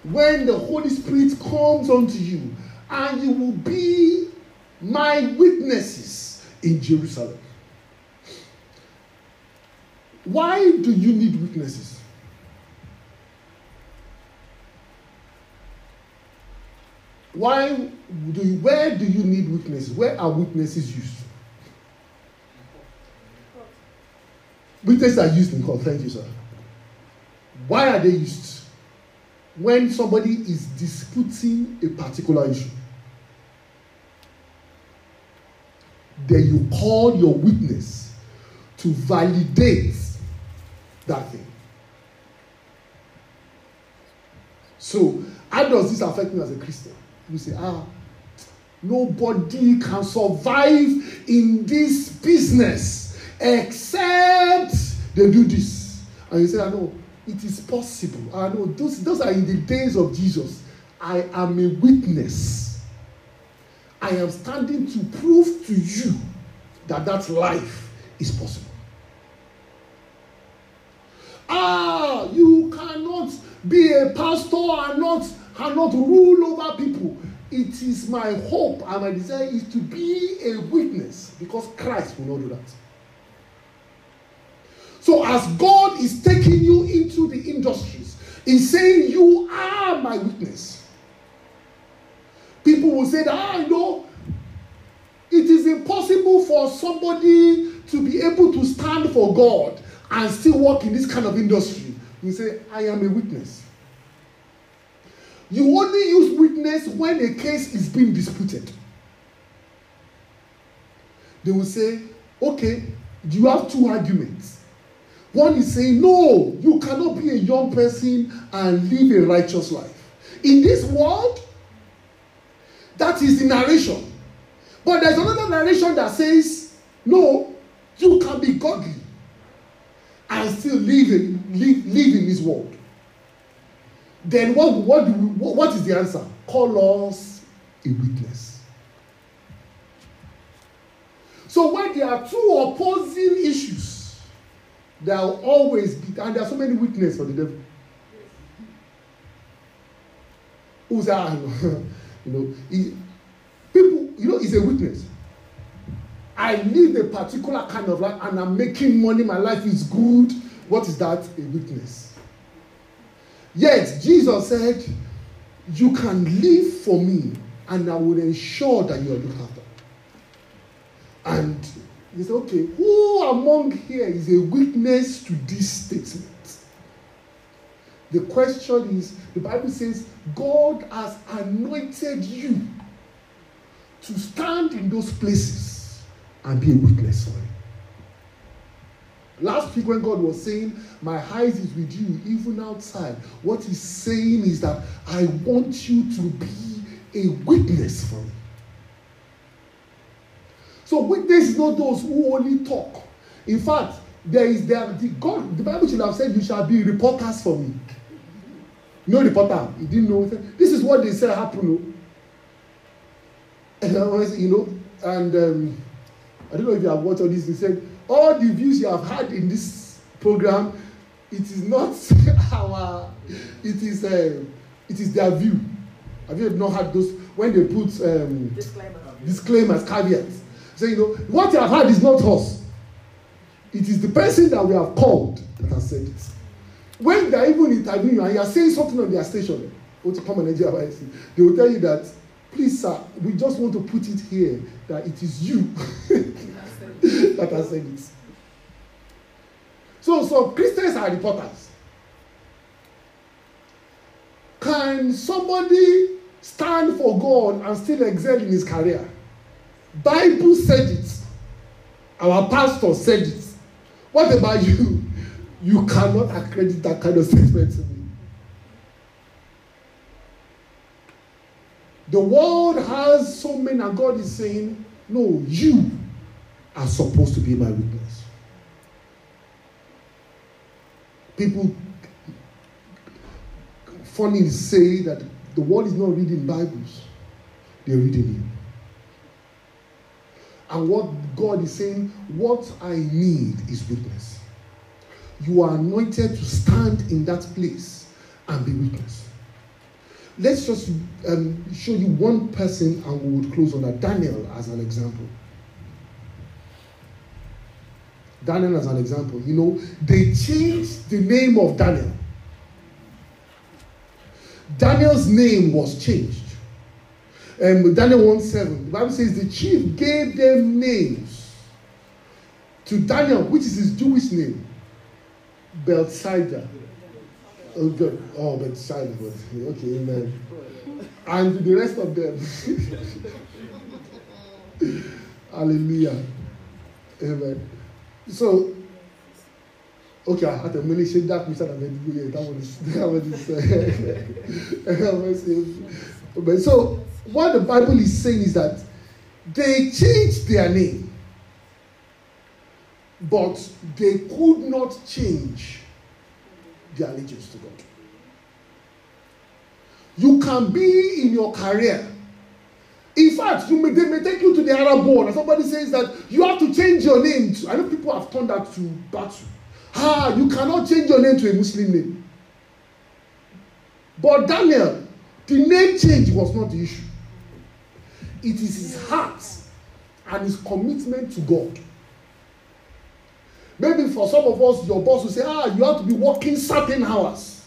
when the Holy Spirit comes unto you, and you will be my witnesses in Jerusalem. Why do you need witnesses? Why do you, where do you need witnesses? Where are witnesses used? Witnesses are used in court. Thank you, sir. Why are they used? When somebody is disputing a particular issue, then you call your witness to validate that thing. So, how does this affect me as a Christian? You say, ah, nobody can survive in this business except they do this. And you say, I know, it is possible. I know, those, those are in the days of Jesus. I am a witness. I am standing to prove to you that that life is possible. Ah, you cannot be a pastor and not and not rule over people. It is my hope and my desire is to be a witness because Christ will not do that. So, as God is taking you into the industries, in saying, You are my witness, people will say ah, know it is impossible for somebody to be able to stand for God and still work in this kind of industry. You say, I am a witness. You only use witness when a case is being disputed. They will say, okay, you have two arguments. One is saying, no, you cannot be a young person and live a righteous life. In this world, that is the narration. But there's another narration that says, no, you can be godly and still live in, live, live in this world. Then what, what, do we, what is the answer? Call us a witness. So when there are two opposing issues, there will always be, and there are so many witnesses for the devil. Who's ah, that? you know, he, people, you know, he's a witness. I live a particular kind of life and I'm making money, my life is good. What is that? A witness. Yet, Jesus said, You can live for me and I will ensure that you are looked after. And he said, Okay, who among here is a witness to this statement? The question is the Bible says, God has anointed you to stand in those places and be a witness for Him. Last week, when God was saying, My eyes is with you, even outside, what He's saying is that I want you to be a witness for me. So, witness is not those who only talk. In fact, there is there the God, the Bible should have said, You shall be reporters for me. No reporter, he didn't know. This is what they said happened. You know, and um, I don't know if you have watched all this. He said, all the views you have had in this program it is not our it is uh, it is their view have you not had those when they put um, disclaimers disclaimers caveats say you know what you have had is not us It is the person that we have called that has said it. When they are even interviewing you and you are saying something on their station, or to come and they will tell you that, please, sir, we just want to put it here that it is you that has said it. So, so Christians are reporters. Can somebody stand for God and still excel in his career? Bible said it. Our pastor said it. What about you? You cannot accredit that kind of statement to me. The world has so many, and God is saying, No, you are supposed to be my witness. People funny say that the world is not reading Bibles, they're reading you. And what God is saying, what I need is witness. You are anointed to stand in that place and be witness. Let's just um, show you one person and we would close on that. Daniel as an example. Daniel as an example. You know, they changed the name of Daniel. Daniel's name was changed um, Daniel 1 7, the Bible says the chief gave them names to Daniel, which is his Jewish name, Belshazzar. Oh, God. Oh, Belshazzar. Okay, amen. And to the rest of them. Hallelujah. Amen. So, okay, I had to really say that, Mr. Yeah, that one is, that one is, uh, that one is, but so, what the Bible is saying is that they changed their name, but they could not change their allegiance to God. You can be in your career. In fact, you may, they may take you to the Arab board, and somebody says that you have to change your name. To, I know people have turned that to battle. Ah, you cannot change your name to a Muslim name. But Daniel, the name change was not the issue. It is his heart and his commitment to God. Maybe for some of us, your boss will say, ah, you have to be working certain hours.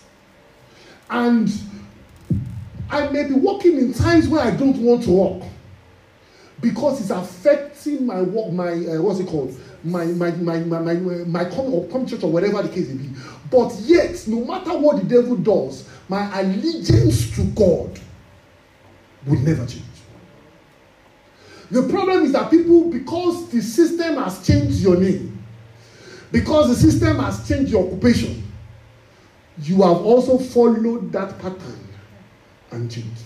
And I may be working in times where I don't want to work because it's affecting my work, my, uh, what's it called? My, my, my, my, my, my come, or come church or whatever the case may be. But yet, no matter what the devil does, my allegiance to God will never change. The problem is that people, because the system has changed your name, because the system has changed your occupation, you have also followed that pattern and changed.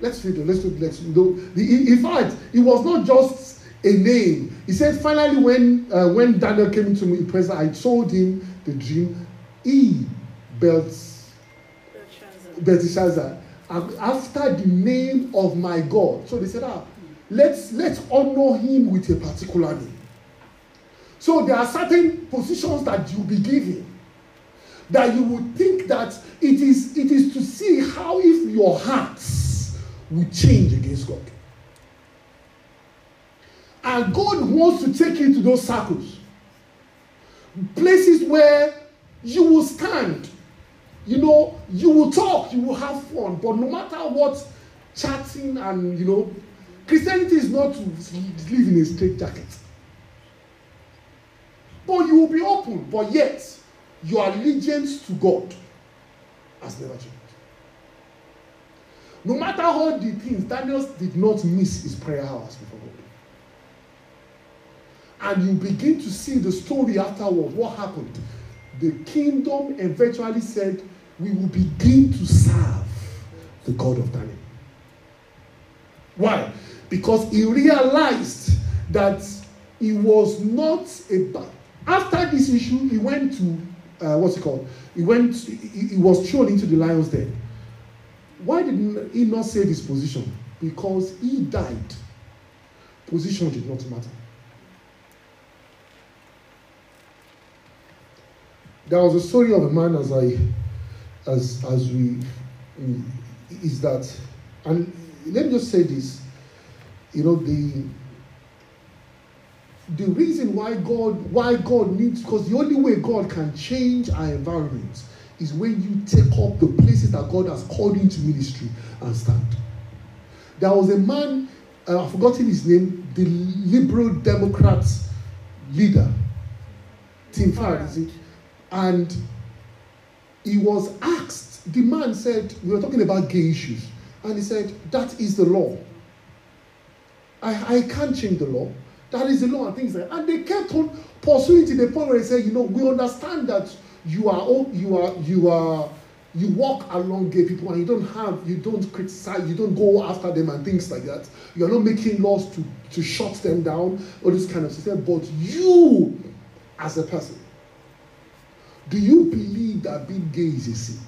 Let's read it. Let's read. Let's read. In fact, it was not just a name. He said, finally, when uh, when Daniel came to me, present, I told him the dream. He, Belteshazzar, after the name of my God. So they said, ah, let's let's honor him with a particular name. So there are certain positions that you'll be given that you would think that it is it is to see how if your hearts will change against God. And God wants to take you to those circles, places where you will stand you know, you will talk, you will have fun, but no matter what chatting and you know, Christianity is not to live in a straight jacket. But you will be open, but yet your allegiance to God has never changed. No matter how the things, Daniel did not miss his prayer hours before God. And you begin to see the story afterward, what happened. The kingdom eventually said, we will begin to serve the God of Daniel. Why? Because he realized that he was not a. After this issue, he went to uh, what's it called? He went. He, he was thrown into the lion's den. Why did he not save his position? Because he died. Position did not matter. There was a story of a man as I as as we is that and let me just say this you know the the reason why God why God needs because the only way God can change our environment is when you take up the places that God has called you into ministry and stand. There was a man, uh, I've forgotten his name, the Liberal Democrats leader, Tim Farron, is it? And he was asked, the man said, we were talking about gay issues, and he said, that is the law. I, I can't change the law. That is the law and things like that. And they kept on pursuing to the point where they said, you know, we understand that you are you are you are you walk along gay people and you don't have you don't criticize you don't go after them and things like that you're not making laws to to shut them down or this kind of system but you as a person do you believe that being gay is a sin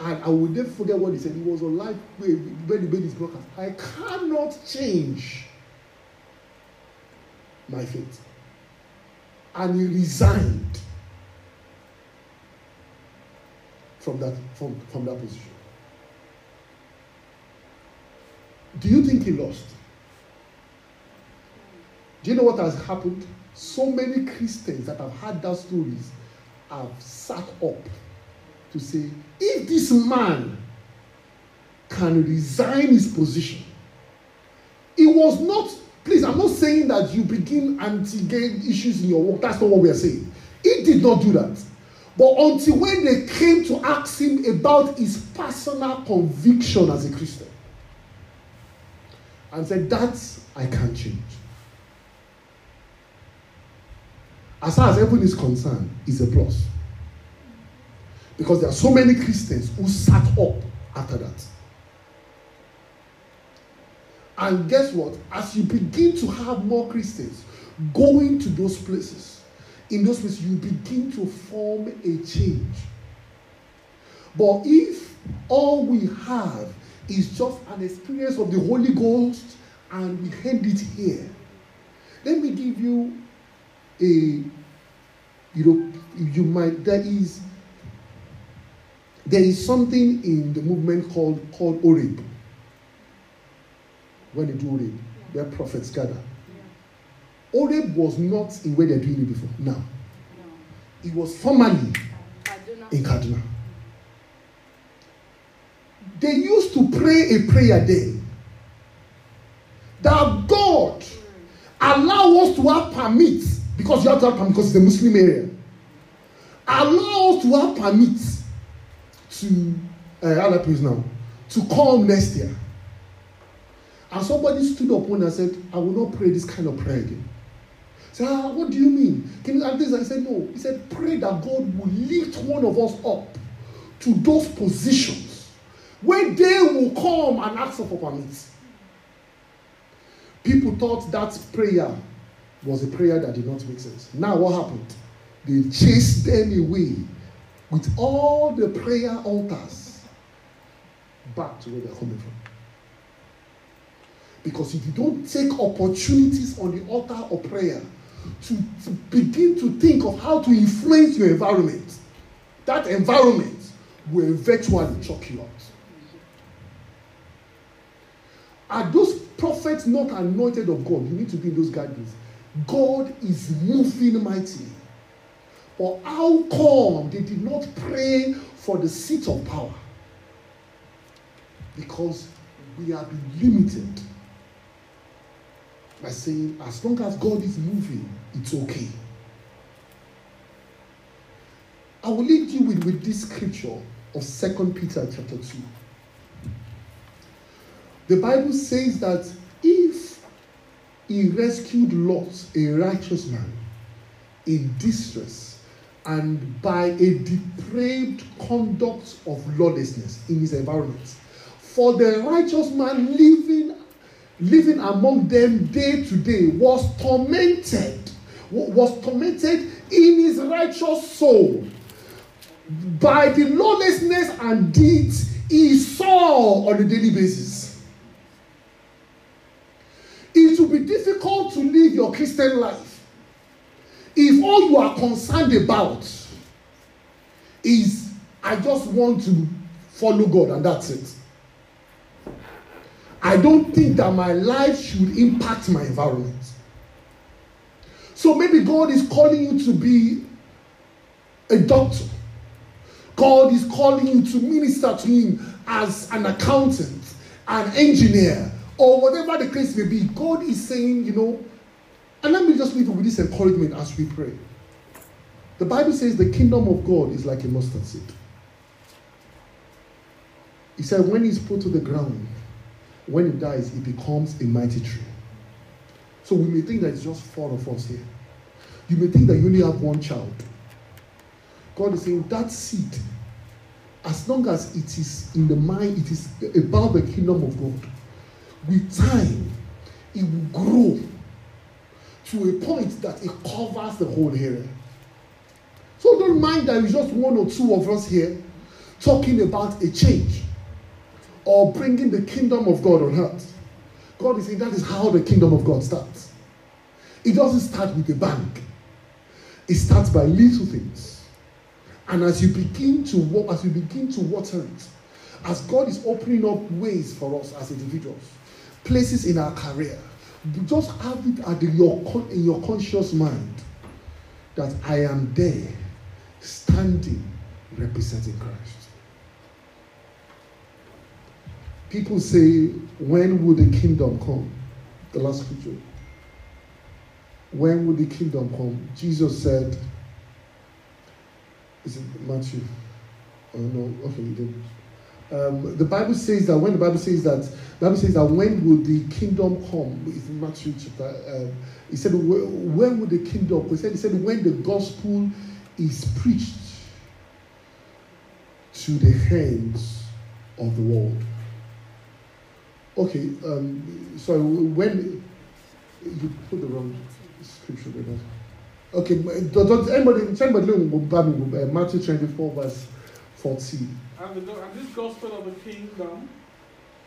and I will never forget what he said. He was on live when he made his broadcast. I cannot change my faith. And he resigned from that, from, from that position. Do you think he lost? Do you know what has happened? So many Christians that have had that stories have sat up to say, if this man can resign his position, it was not, please, I'm not saying that you begin anti gay issues in your work. That's not what we are saying. He did not do that. But until when they came to ask him about his personal conviction as a Christian, and said, That I can't change. As far as heaven is concerned, is a plus. Because there are so many Christians who sat up after that. And guess what? As you begin to have more Christians going to those places, in those places, you begin to form a change. But if all we have is just an experience of the Holy Ghost and we end it here, let me give you a, you know, you might, there is there is something in the movement called called Oreb. When they do Oreb, where prophets gather. Orib was not in where they're doing it before. Now, it was formerly in Kaduna. They used to pray a prayer there that God allow us to have permits because you have to have permit because it's a Muslim area. Allow us to have permits to uh, other place now to come next year. And somebody stood up one and said, I will not pray this kind of prayer again. I said, ah, what do you mean? Can you add this? I said, no. He said, pray that God will lift one of us up to those positions where they will come and ask for permits. People thought that prayer was a prayer that did not make sense. Now, what happened? They chased them away with all the prayer altars back to where they're coming from. Because if you don't take opportunities on the altar of prayer to, to begin to think of how to influence your environment, that environment will eventually choke you out. Are those prophets not anointed of God? You need to be in those gatherings. God is moving mightily. Or how come they did not pray for the seat of power? Because we have been limited by saying, as long as God is moving, it's okay. I will leave you with, with this scripture of Second Peter chapter 2. The Bible says that he rescued Lot, a righteous man, in distress, and by a depraved conduct of lawlessness in his environment. For the righteous man living, living among them day to day was tormented, was tormented in his righteous soul by the lawlessness and deeds he saw on a daily basis. It will be difficult to live your Christian life if all you are concerned about is I just want to follow God and that's it. I don't think that my life should impact my environment. So maybe God is calling you to be a doctor. God is calling you to minister to Him as an accountant, an engineer, or whatever the case may be. God is saying, you know, and let me just leave you with this encouragement as we pray. The Bible says the kingdom of God is like a mustard seed. He said, when it's put to the ground, when it dies, it becomes a mighty tree. So we may think that it's just four of us here. You may think that you only have one child. God is saying that seed, as long as it is in the mind, it is about the kingdom of God. With time, it will grow to a point that it covers the whole area. So don't mind that it's just one or two of us here talking about a change or bringing the kingdom of God on earth. God is saying that is how the kingdom of God starts. It doesn't start with a bang. It starts by little things. And as you begin to walk, as you begin to water it, as God is opening up ways for us as individuals, places in our career, just have it at the, your, in your conscious mind that I am there, standing, representing Christ. People say, when will the kingdom come? The last scripture. When will the kingdom come? Jesus said, is it Matthew? Oh no, okay. Um, the Bible says that when the Bible says that, Bible says that when will the kingdom come? It's Matthew chapter. Um, he said, when will the kingdom? He said, he said when the gospel is preached to the hands of the world. Okay, um, so when you put the wrong scripture there. Okay, does anybody, somebody uh, Matthew 24, verse 14. And, the, and this gospel of the kingdom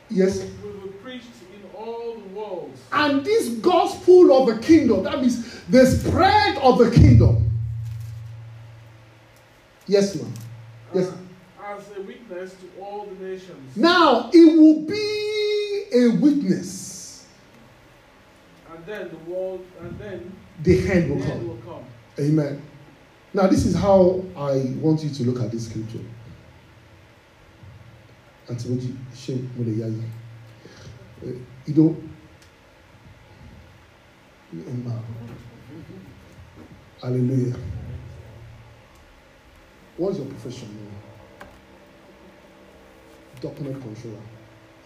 Yes. will, will be preached in all the world. And this gospel of the kingdom, that means the spread of the kingdom. Yes, ma'am. Yes. uh, as a witness to all the nations. Now it will be a witness. And then the world, and then The hand will end come. will come. Amen. Now, this is how I want you to look at this scripture. Antimoji Shem Muleyayi. Uh, You know, Amen. Hallelujah. What's your profession now? Document controller.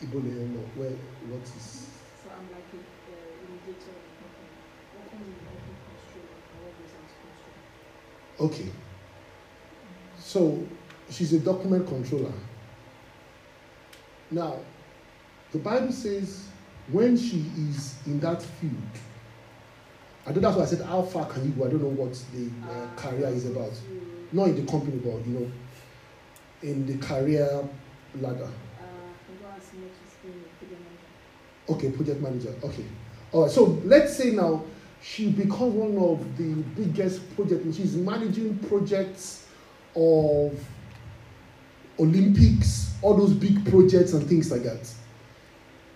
Ibole law. Where what is So I'm like a uh, mediator of the company. What comes in the company control and what goes out control. Okay. So she's a document controller. Now, the Bible says when she is in that field, I don't that's why I said how far can you go? I don't know what the uh, career is about. Not in the company, but you know, in the career ladder. Can go and see what is being a project manager. Okay, project manager. Okay. All right. So let's say now she becomes one of the biggest project. She's managing projects of Olympics, all those big projects and things like that.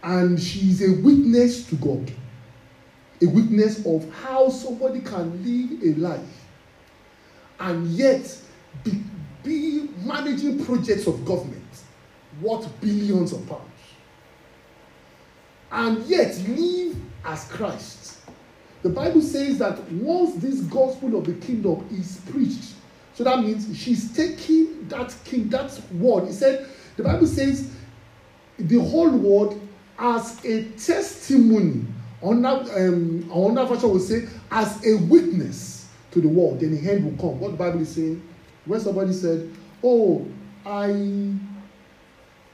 And she's a witness to God, a witness of how somebody can live a life and yet be, be managing projects of government worth billions of pounds and yet live as Christ. The Bible says that once this gospel of the kingdom is preached, so that means she's taking that king, that word. He said, the Bible says the whole word as a testimony. On that, um, that version will say, as a witness to the world, then the end will come. What the Bible is saying, when somebody said, Oh, I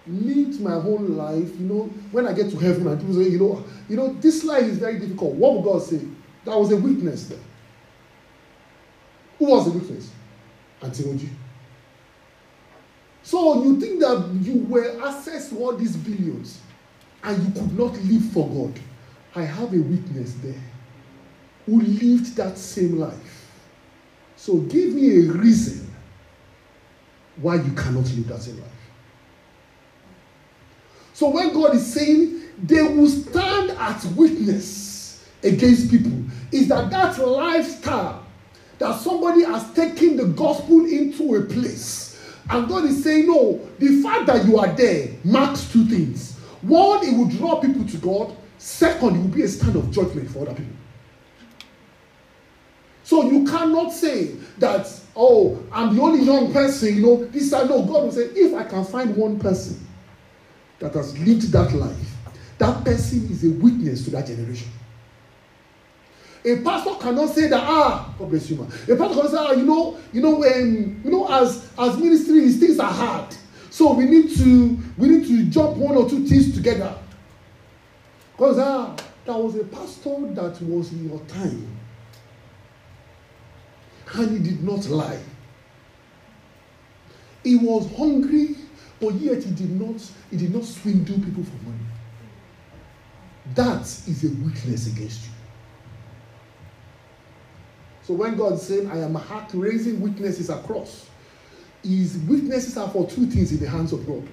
lived my whole life, you know, when I get to heaven and people say, you know, you know, this life is very difficult. What will God say? That was a witness. Who was the witness? Antimoji. So you think that you were access to all these billions and you could not live for God. I have a witness there who lived that same life. So give me a reason why you cannot live that same life. So when God is saying they will stand as witness against people is that that lifestyle that somebody has taken the gospel into a place and God is saying no the fact that you are there marks two things. One it will draw people to God. Second it will be a stand of judgment for other people. So you cannot say that oh I'm the only young person you know this I know God will say if I can find one person that has lived that life that person is a witness to that generation A pastor cannot say that ah God bless you man. A pastor cannot say ah you know you know when you know as as ministry things are hard. So we need to we need to jump one or two things together. Because ah there was a pastor that was in your time and he did not lie. He was hungry but yet he did not he did not swindle people for money. That is a weakness against you So when God saying, I am a hard raising witnesses across, his witnesses are for two things in the hands of God.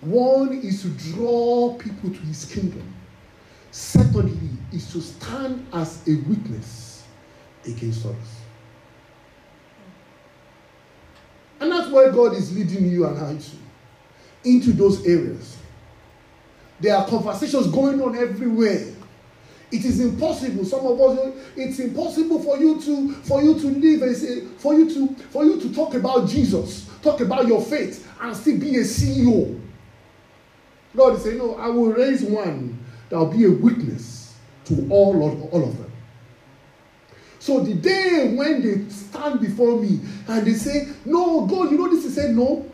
One is to draw people to his kingdom. Secondly, is to stand as a witness against others. And that's why God is leading you and I to into those areas. There are conversations going on everywhere it is impossible. Some of us, it's impossible for you to for you to live and say, for you to for you to talk about Jesus, talk about your faith, and still be a CEO. God is saying, No, I will raise one that will be a witness to all of, all of them. So the day when they stand before me and they say, No, God, you know this, he said, No.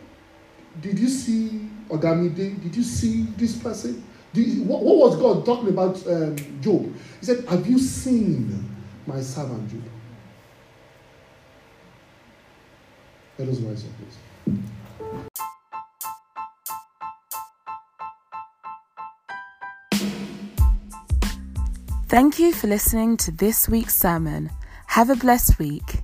Did you see Ogamide? Did you see this person? What, what, was God talking about um, Job? He said, Have you seen my servant Job? Let us rise up, please. Thank you for listening to this week's sermon. Have a blessed week.